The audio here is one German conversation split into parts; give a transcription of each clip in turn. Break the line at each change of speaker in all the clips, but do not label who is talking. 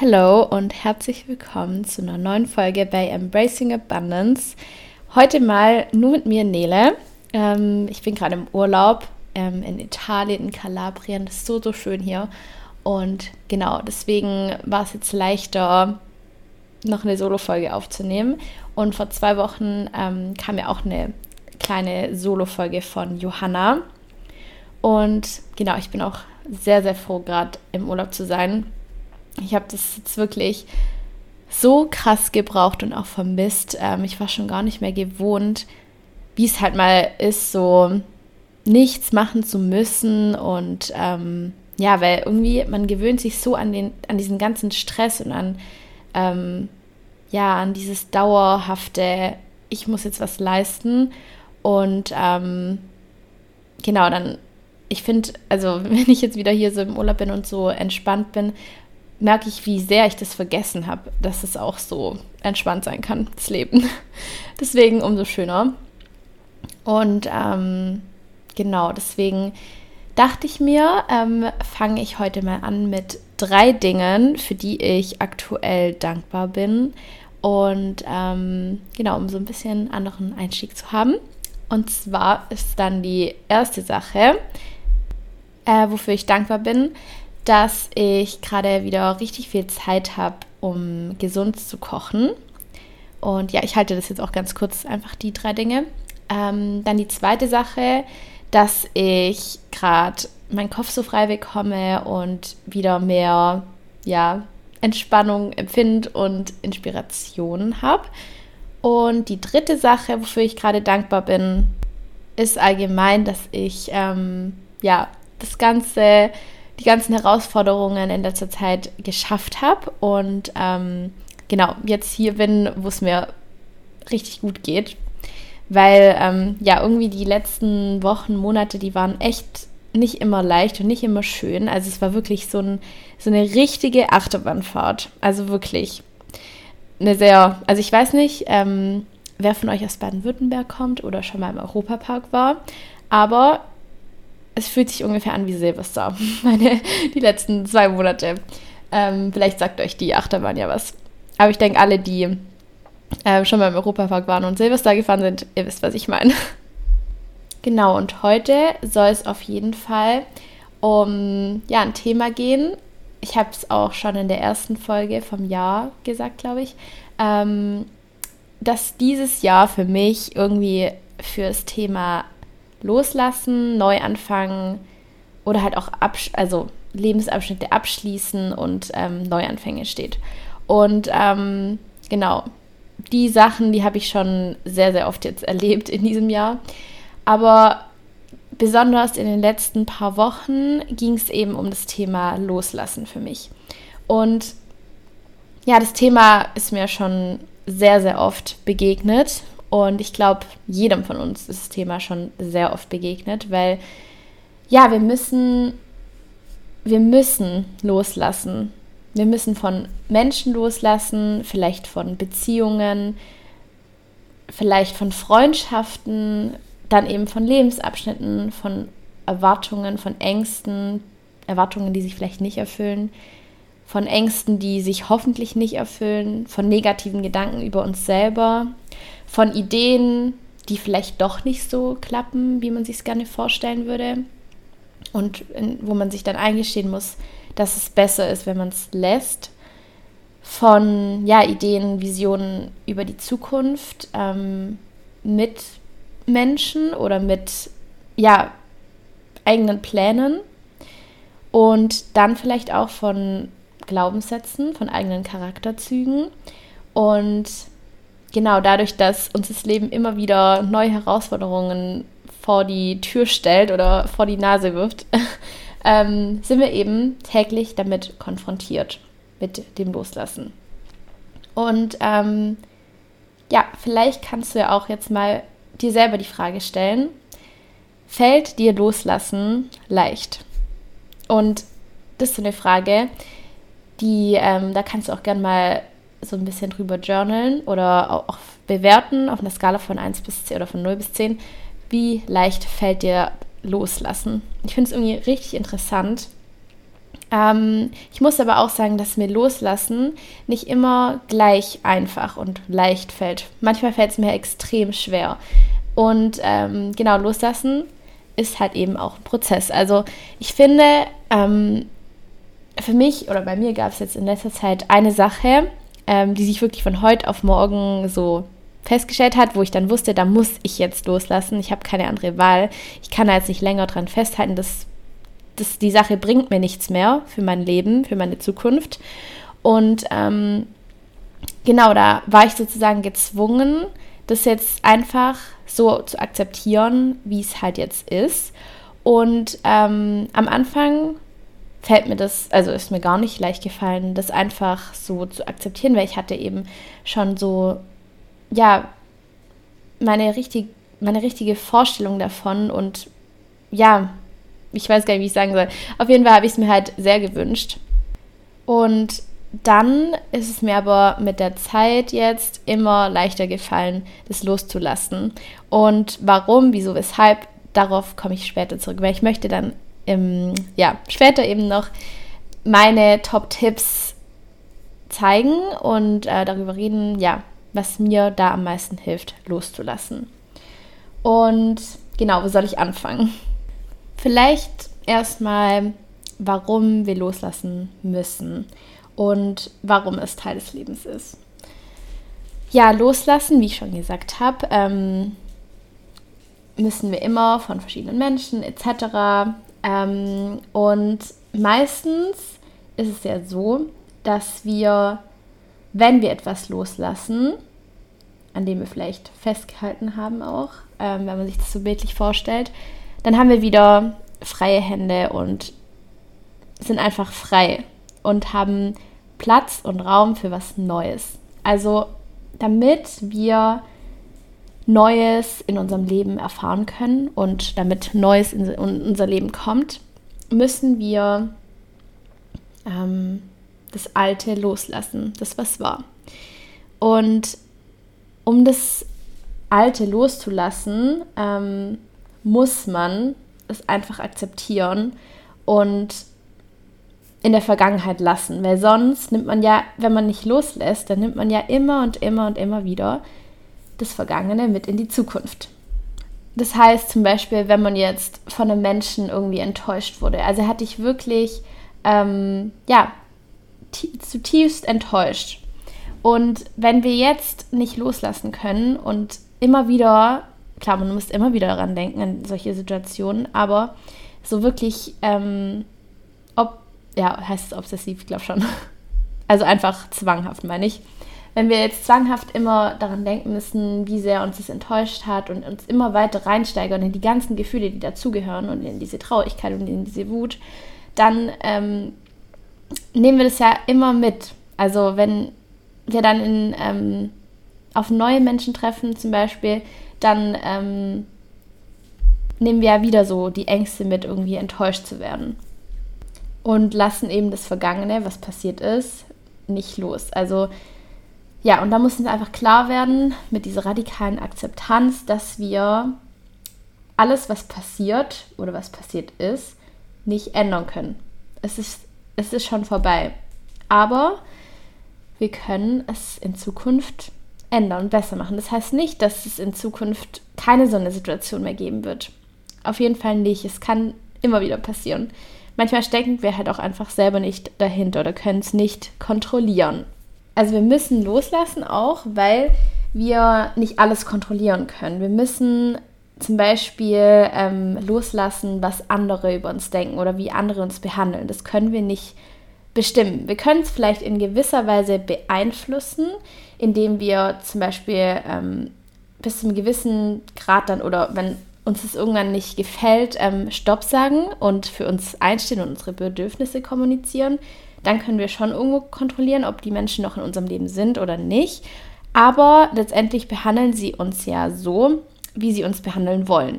Hallo und herzlich willkommen zu einer neuen Folge bei Embracing Abundance. Heute mal nur mit mir, Nele. Ähm, ich bin gerade im Urlaub ähm, in Italien, in Kalabrien. Das ist so, so schön hier. Und genau, deswegen war es jetzt leichter, noch eine Solo-Folge aufzunehmen. Und vor zwei Wochen ähm, kam ja auch eine kleine Solo-Folge von Johanna. Und genau, ich bin auch sehr, sehr froh, gerade im Urlaub zu sein ich habe das jetzt wirklich so krass gebraucht und auch vermisst. Ähm, ich war schon gar nicht mehr gewohnt, wie es halt mal ist, so nichts machen zu müssen. Und ähm, ja, weil irgendwie man gewöhnt sich so an den an diesen ganzen Stress und an ähm, ja an dieses dauerhafte. Ich muss jetzt was leisten. Und ähm, genau dann ich finde also wenn ich jetzt wieder hier so im Urlaub bin und so entspannt bin merke ich, wie sehr ich das vergessen habe, dass es auch so entspannt sein kann, das Leben. deswegen umso schöner. Und ähm, genau, deswegen dachte ich mir, ähm, fange ich heute mal an mit drei Dingen, für die ich aktuell dankbar bin. Und ähm, genau, um so ein bisschen anderen Einstieg zu haben. Und zwar ist dann die erste Sache, äh, wofür ich dankbar bin, dass ich gerade wieder richtig viel Zeit habe, um gesund zu kochen. Und ja, ich halte das jetzt auch ganz kurz, einfach die drei Dinge. Ähm, dann die zweite Sache, dass ich gerade meinen Kopf so frei bekomme und wieder mehr ja, Entspannung empfinde und Inspiration habe. Und die dritte Sache, wofür ich gerade dankbar bin, ist allgemein, dass ich ähm, ja das Ganze die ganzen Herausforderungen in letzter Zeit geschafft habe und ähm, genau jetzt hier bin, wo es mir richtig gut geht. Weil ähm, ja, irgendwie die letzten Wochen, Monate, die waren echt nicht immer leicht und nicht immer schön. Also es war wirklich so, ein, so eine richtige Achterbahnfahrt. Also wirklich eine sehr, also ich weiß nicht, ähm, wer von euch aus Baden-Württemberg kommt oder schon mal im Europapark war, aber es fühlt sich ungefähr an wie Silvester. Meine, die letzten zwei Monate. Ähm, vielleicht sagt euch die Achterbahn ja was. Aber ich denke, alle, die äh, schon mal im Europapark waren und Silvester gefahren sind, ihr wisst, was ich meine. Genau, und heute soll es auf jeden Fall um ja, ein Thema gehen. Ich habe es auch schon in der ersten Folge vom Jahr gesagt, glaube ich, ähm, dass dieses Jahr für mich irgendwie fürs Thema loslassen, neu anfangen oder halt auch absch also Lebensabschnitte abschließen und ähm, Neuanfänge steht. Und ähm, genau, die Sachen, die habe ich schon sehr, sehr oft jetzt erlebt in diesem Jahr. Aber besonders in den letzten paar Wochen ging es eben um das Thema Loslassen für mich. Und ja, das Thema ist mir schon sehr, sehr oft begegnet und ich glaube, jedem von uns ist das Thema schon sehr oft begegnet, weil ja, wir müssen, wir müssen loslassen. Wir müssen von Menschen loslassen, vielleicht von Beziehungen, vielleicht von Freundschaften, dann eben von Lebensabschnitten, von Erwartungen, von Ängsten, Erwartungen, die sich vielleicht nicht erfüllen, von Ängsten, die sich hoffentlich nicht erfüllen, von negativen Gedanken über uns selber, von Ideen, die vielleicht doch nicht so klappen, wie man sich es gerne vorstellen würde. Und in, wo man sich dann eingestehen muss, dass es besser ist, wenn man es lässt. Von ja, Ideen, Visionen über die Zukunft ähm, mit Menschen oder mit ja, eigenen Plänen. Und dann vielleicht auch von Glaubenssätzen, von eigenen Charakterzügen. Und genau dadurch, dass uns das Leben immer wieder neue Herausforderungen vor die Tür stellt oder vor die Nase wirft, ähm, sind wir eben täglich damit konfrontiert, mit dem Loslassen. Und ähm, ja, vielleicht kannst du ja auch jetzt mal dir selber die Frage stellen, fällt dir Loslassen leicht? Und das ist so eine Frage, die, ähm, da kannst du auch gerne mal so ein bisschen drüber journalen oder auch bewerten auf einer Skala von 1 bis 10 oder von 0 bis 10, wie leicht fällt dir loslassen. Ich finde es irgendwie richtig interessant, Ähm, ich muss aber auch sagen, dass mir Loslassen nicht immer gleich einfach und leicht fällt. Manchmal fällt es mir extrem schwer. Und ähm, genau, Loslassen ist halt eben auch ein Prozess. Also ich finde, ähm, für mich oder bei mir gab es jetzt in letzter Zeit eine Sache, ähm, die sich wirklich von heute auf morgen so festgestellt hat, wo ich dann wusste, da muss ich jetzt loslassen. Ich habe keine andere Wahl. Ich kann da jetzt nicht länger dran festhalten. Das, das, die Sache bringt mir nichts mehr für mein Leben, für meine Zukunft. Und ähm, genau, da war ich sozusagen gezwungen, das jetzt einfach so zu akzeptieren, wie es halt jetzt ist. Und ähm, am Anfang fällt mir das, also ist mir gar nicht leicht gefallen, das einfach so zu akzeptieren, weil ich hatte eben schon so, ja, meine, richtig, meine richtige Vorstellung davon und ja, ich weiß gar nicht, wie ich sagen soll. Auf jeden Fall habe ich es mir halt sehr gewünscht. Und dann ist es mir aber mit der Zeit jetzt immer leichter gefallen, das loszulassen. Und warum, wieso, weshalb, darauf komme ich später zurück, weil ich möchte dann im, ja, später eben noch meine Top-Tipps zeigen und äh, darüber reden, ja, was mir da am meisten hilft, loszulassen. Und genau, wo soll ich anfangen? Vielleicht erstmal, warum wir loslassen müssen und warum es Teil des Lebens ist. Ja, loslassen, wie ich schon gesagt habe, ähm, müssen wir immer von verschiedenen Menschen etc. Ähm, und meistens ist es ja so, dass wir, wenn wir etwas loslassen, an dem wir vielleicht festgehalten haben auch, ähm, wenn man sich das so bildlich vorstellt, dann haben wir wieder freie Hände und sind einfach frei und haben Platz und Raum für was Neues. Also damit wir Neues in unserem Leben erfahren können und damit Neues in unser Leben kommt, müssen wir ähm, das Alte loslassen, das was war. Und um das Alte loszulassen, ähm, muss man es einfach akzeptieren und in der Vergangenheit lassen, weil sonst nimmt man ja, wenn man nicht loslässt, dann nimmt man ja immer und immer und immer wieder das Vergangene mit in die Zukunft. Das heißt zum Beispiel, wenn man jetzt von einem Menschen irgendwie enttäuscht wurde, also hat dich wirklich, ähm, ja, zutiefst enttäuscht. Und wenn wir jetzt nicht loslassen können und immer wieder, klar, man muss immer wieder daran denken, an solche Situationen, aber so wirklich, ähm, ob, ja, heißt es obsessiv, ich glaube schon. Also einfach zwanghaft, meine ich wenn wir jetzt zwanghaft immer daran denken müssen, wie sehr uns das enttäuscht hat und uns immer weiter reinsteigern in die ganzen Gefühle, die dazugehören und in diese Traurigkeit und in diese Wut, dann ähm, nehmen wir das ja immer mit. Also wenn wir dann in, ähm, auf neue Menschen treffen zum Beispiel, dann ähm, nehmen wir ja wieder so die Ängste mit, irgendwie enttäuscht zu werden. Und lassen eben das Vergangene, was passiert ist, nicht los. Also ja, und da muss uns einfach klar werden mit dieser radikalen Akzeptanz, dass wir alles, was passiert oder was passiert ist, nicht ändern können. Es ist, es ist schon vorbei. Aber wir können es in Zukunft ändern und besser machen. Das heißt nicht, dass es in Zukunft keine so eine Situation mehr geben wird. Auf jeden Fall nicht. Es kann immer wieder passieren. Manchmal stecken wir halt auch einfach selber nicht dahinter oder können es nicht kontrollieren. Also wir müssen loslassen auch, weil wir nicht alles kontrollieren können. Wir müssen zum Beispiel ähm, loslassen, was andere über uns denken oder wie andere uns behandeln. Das können wir nicht bestimmen. Wir können es vielleicht in gewisser Weise beeinflussen, indem wir zum Beispiel ähm, bis zu einem gewissen Grad dann oder wenn uns es irgendwann nicht gefällt, ähm, Stopp sagen und für uns einstehen und unsere Bedürfnisse kommunizieren dann können wir schon irgendwo kontrollieren, ob die Menschen noch in unserem Leben sind oder nicht. Aber letztendlich behandeln sie uns ja so, wie sie uns behandeln wollen.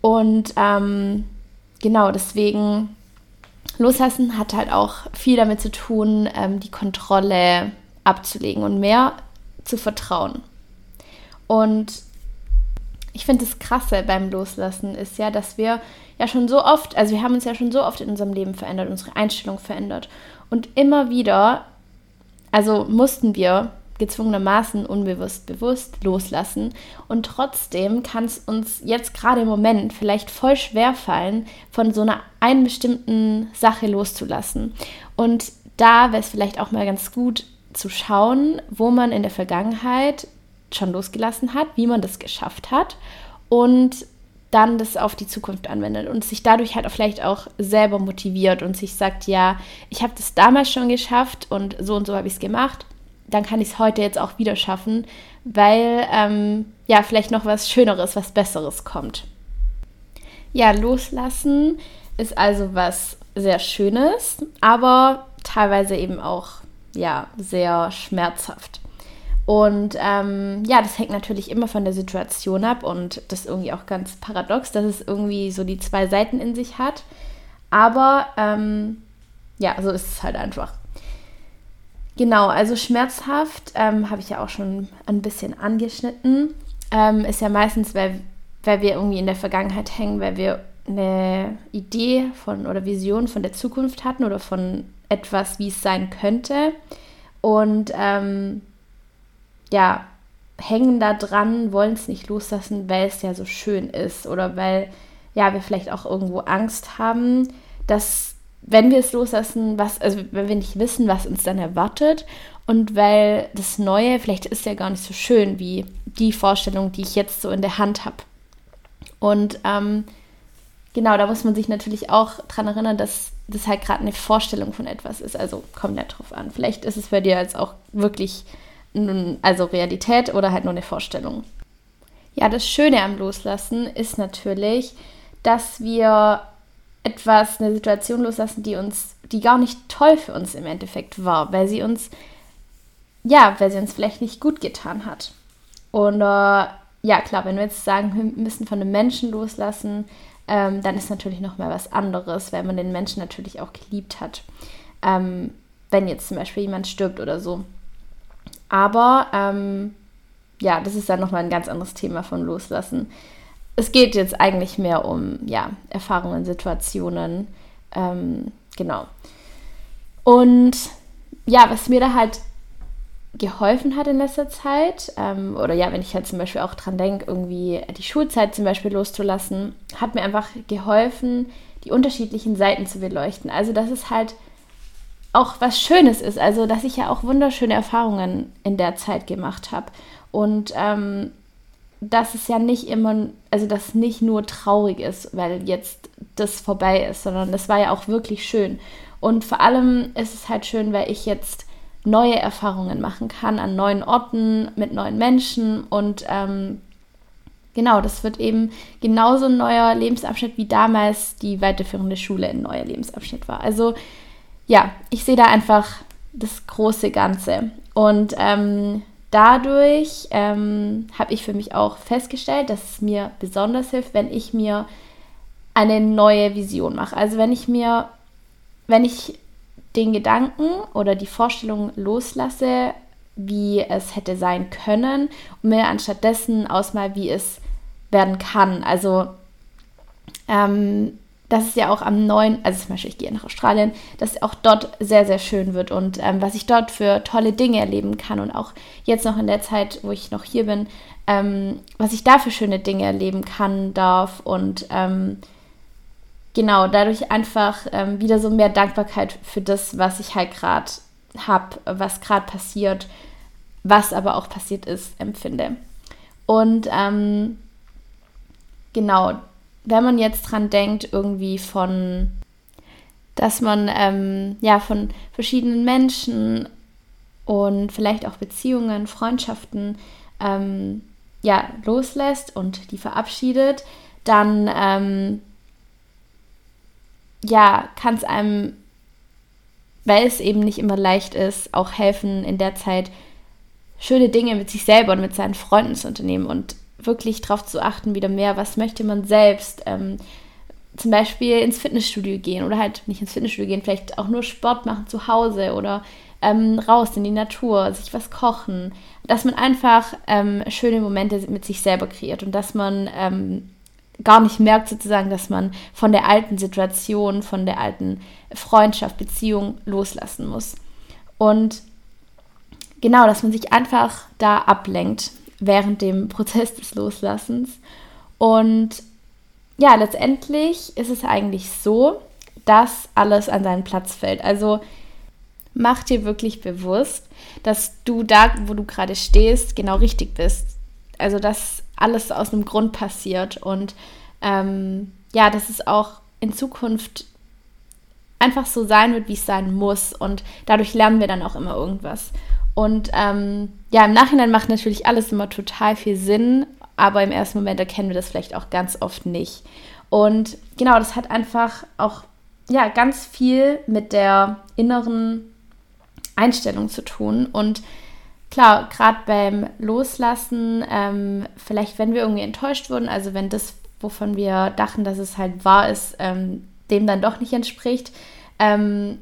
Und ähm, genau deswegen, loslassen hat halt auch viel damit zu tun, ähm, die Kontrolle abzulegen und mehr zu vertrauen. Und ich finde das Krasse beim Loslassen ist ja, dass wir ja schon so oft, also wir haben uns ja schon so oft in unserem Leben verändert, unsere Einstellung verändert. Und immer wieder, also mussten wir gezwungenermaßen unbewusst bewusst loslassen. Und trotzdem kann es uns jetzt gerade im Moment vielleicht voll schwer fallen, von so einer einen bestimmten Sache loszulassen. Und da wäre es vielleicht auch mal ganz gut zu schauen, wo man in der Vergangenheit schon losgelassen hat, wie man das geschafft hat und dann das auf die Zukunft anwendet und sich dadurch halt auch vielleicht auch selber motiviert und sich sagt, ja, ich habe das damals schon geschafft und so und so habe ich es gemacht dann kann ich es heute jetzt auch wieder schaffen, weil ähm, ja vielleicht noch was Schöneres, was Besseres kommt. Ja, loslassen ist also was sehr Schönes, aber teilweise eben auch ja sehr schmerzhaft. Und ähm, ja, das hängt natürlich immer von der Situation ab und das ist irgendwie auch ganz paradox, dass es irgendwie so die zwei Seiten in sich hat. Aber ähm, ja, so ist es halt einfach. Genau, also schmerzhaft ähm, habe ich ja auch schon ein bisschen angeschnitten. Ähm, ist ja meistens, weil, weil wir irgendwie in der Vergangenheit hängen, weil wir eine Idee von oder Vision von der Zukunft hatten oder von etwas, wie es sein könnte. Und ähm, ja, hängen da dran, wollen es nicht loslassen, weil es ja so schön ist oder weil ja, wir vielleicht auch irgendwo Angst haben, dass wenn wir es loslassen, was, also wenn wir nicht wissen, was uns dann erwartet und weil das Neue vielleicht ist ja gar nicht so schön wie die Vorstellung, die ich jetzt so in der Hand habe. Und ähm, genau, da muss man sich natürlich auch dran erinnern, dass das halt gerade eine Vorstellung von etwas ist. Also kommt nicht drauf an. Vielleicht ist es bei dir jetzt auch wirklich also Realität oder halt nur eine Vorstellung. Ja, das Schöne am Loslassen ist natürlich, dass wir etwas, eine Situation loslassen, die uns, die gar nicht toll für uns im Endeffekt war, weil sie uns, ja, weil sie uns vielleicht nicht gut getan hat. Und äh, ja, klar, wenn wir jetzt sagen, wir müssen von einem Menschen loslassen, ähm, dann ist natürlich noch mal was anderes, weil man den Menschen natürlich auch geliebt hat. Ähm, wenn jetzt zum Beispiel jemand stirbt oder so. Aber ähm, ja, das ist dann noch mal ein ganz anderes Thema von Loslassen es geht jetzt eigentlich mehr um ja, Erfahrungen, Situationen. Ähm, genau. Und ja, was mir da halt geholfen hat in letzter Zeit, ähm, oder ja, wenn ich halt zum Beispiel auch dran denke, irgendwie die Schulzeit zum Beispiel loszulassen, hat mir einfach geholfen, die unterschiedlichen Seiten zu beleuchten. Also, dass es halt auch was Schönes ist. Also, dass ich ja auch wunderschöne Erfahrungen in der Zeit gemacht habe. Und ähm, dass es ja nicht immer, also dass nicht nur traurig ist, weil jetzt das vorbei ist, sondern das war ja auch wirklich schön. Und vor allem ist es halt schön, weil ich jetzt neue Erfahrungen machen kann an neuen Orten mit neuen Menschen und ähm, genau, das wird eben genauso ein neuer Lebensabschnitt wie damals die weiterführende Schule ein neuer Lebensabschnitt war. Also ja, ich sehe da einfach das große Ganze und ähm, dadurch ähm, habe ich für mich auch festgestellt, dass es mir besonders hilft, wenn ich mir eine neue Vision mache. Also wenn ich mir, wenn ich den Gedanken oder die Vorstellung loslasse, wie es hätte sein können und mir anstattdessen ausmal, wie es werden kann. Also ähm, dass es ja auch am neuen, also zum Beispiel ich gehe nach Australien, dass es auch dort sehr, sehr schön wird und ähm, was ich dort für tolle Dinge erleben kann und auch jetzt noch in der Zeit, wo ich noch hier bin, ähm, was ich da für schöne Dinge erleben kann, darf und ähm, genau, dadurch einfach ähm, wieder so mehr Dankbarkeit für das, was ich halt gerade habe, was gerade passiert, was aber auch passiert ist, empfinde. Und ähm, genau, wenn man jetzt dran denkt, irgendwie von, dass man ähm, ja von verschiedenen Menschen und vielleicht auch Beziehungen, Freundschaften ähm, ja loslässt und die verabschiedet, dann ähm, ja kann es einem, weil es eben nicht immer leicht ist, auch helfen in der Zeit schöne Dinge mit sich selber und mit seinen Freunden zu unternehmen und wirklich darauf zu achten, wieder mehr, was möchte man selbst. Ähm, zum Beispiel ins Fitnessstudio gehen oder halt nicht ins Fitnessstudio gehen, vielleicht auch nur Sport machen zu Hause oder ähm, raus in die Natur, sich was kochen. Dass man einfach ähm, schöne Momente mit sich selber kreiert und dass man ähm, gar nicht merkt sozusagen, dass man von der alten Situation, von der alten Freundschaft, Beziehung loslassen muss. Und genau, dass man sich einfach da ablenkt während dem Prozess des Loslassens. Und ja, letztendlich ist es eigentlich so, dass alles an seinen Platz fällt. Also mach dir wirklich bewusst, dass du da, wo du gerade stehst, genau richtig bist. Also, dass alles aus einem Grund passiert und ähm, ja, dass es auch in Zukunft einfach so sein wird, wie es sein muss. Und dadurch lernen wir dann auch immer irgendwas. Und ähm, ja, im Nachhinein macht natürlich alles immer total viel Sinn, aber im ersten Moment erkennen wir das vielleicht auch ganz oft nicht. Und genau, das hat einfach auch ja ganz viel mit der inneren Einstellung zu tun. Und klar, gerade beim Loslassen, ähm, vielleicht wenn wir irgendwie enttäuscht wurden, also wenn das, wovon wir dachten, dass es halt wahr ist, ähm, dem dann doch nicht entspricht, ähm,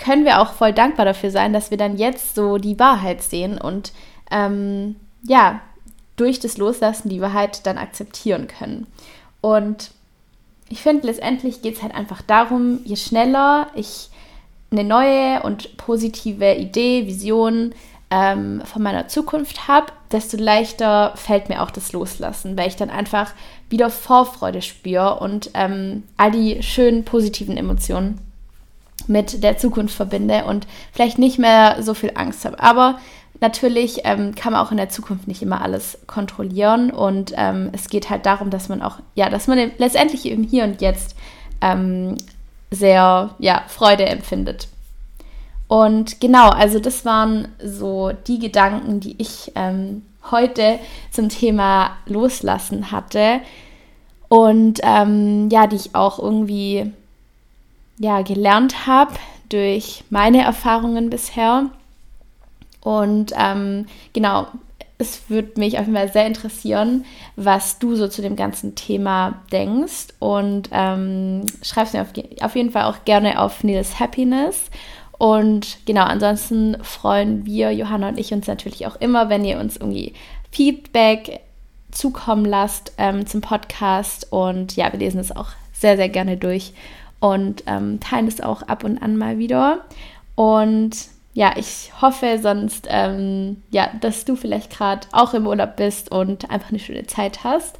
können wir auch voll dankbar dafür sein, dass wir dann jetzt so die Wahrheit sehen und ähm, ja, durch das Loslassen die Wahrheit dann akzeptieren können. Und ich finde, letztendlich geht es halt einfach darum, je schneller ich eine neue und positive Idee, Vision ähm, von meiner Zukunft habe, desto leichter fällt mir auch das Loslassen, weil ich dann einfach wieder Vorfreude spüre und ähm, all die schönen positiven Emotionen mit der Zukunft verbinde und vielleicht nicht mehr so viel Angst habe. Aber natürlich ähm, kann man auch in der Zukunft nicht immer alles kontrollieren und ähm, es geht halt darum, dass man auch, ja, dass man letztendlich im Hier und Jetzt ähm, sehr, ja, Freude empfindet. Und genau, also das waren so die Gedanken, die ich ähm, heute zum Thema Loslassen hatte und ähm, ja, die ich auch irgendwie ja, gelernt habe durch meine Erfahrungen bisher. Und ähm, genau, es würde mich auf jeden Fall sehr interessieren, was du so zu dem ganzen Thema denkst. Und ähm, schreib es mir auf, auf, jeden Fall auch gerne auf Nils Happiness. Und genau, ansonsten freuen wir, Johanna und ich, uns natürlich auch immer, wenn ihr uns irgendwie Feedback zukommen lasst ähm, zum Podcast. Und ja, wir lesen es auch sehr, sehr gerne durch und ähm, teilen es auch ab und an mal wieder. Und ja, ich hoffe sonst, ähm, ja, dass du vielleicht gerade auch im Urlaub bist und einfach eine schöne Zeit hast.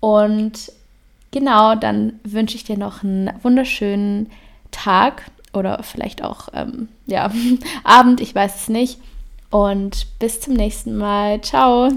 Und genau, dann wünsche ich dir noch einen wunderschönen Tag oder vielleicht auch, ähm, ja, Abend, ich weiß es nicht. Und bis zum nächsten Mal. Ciao.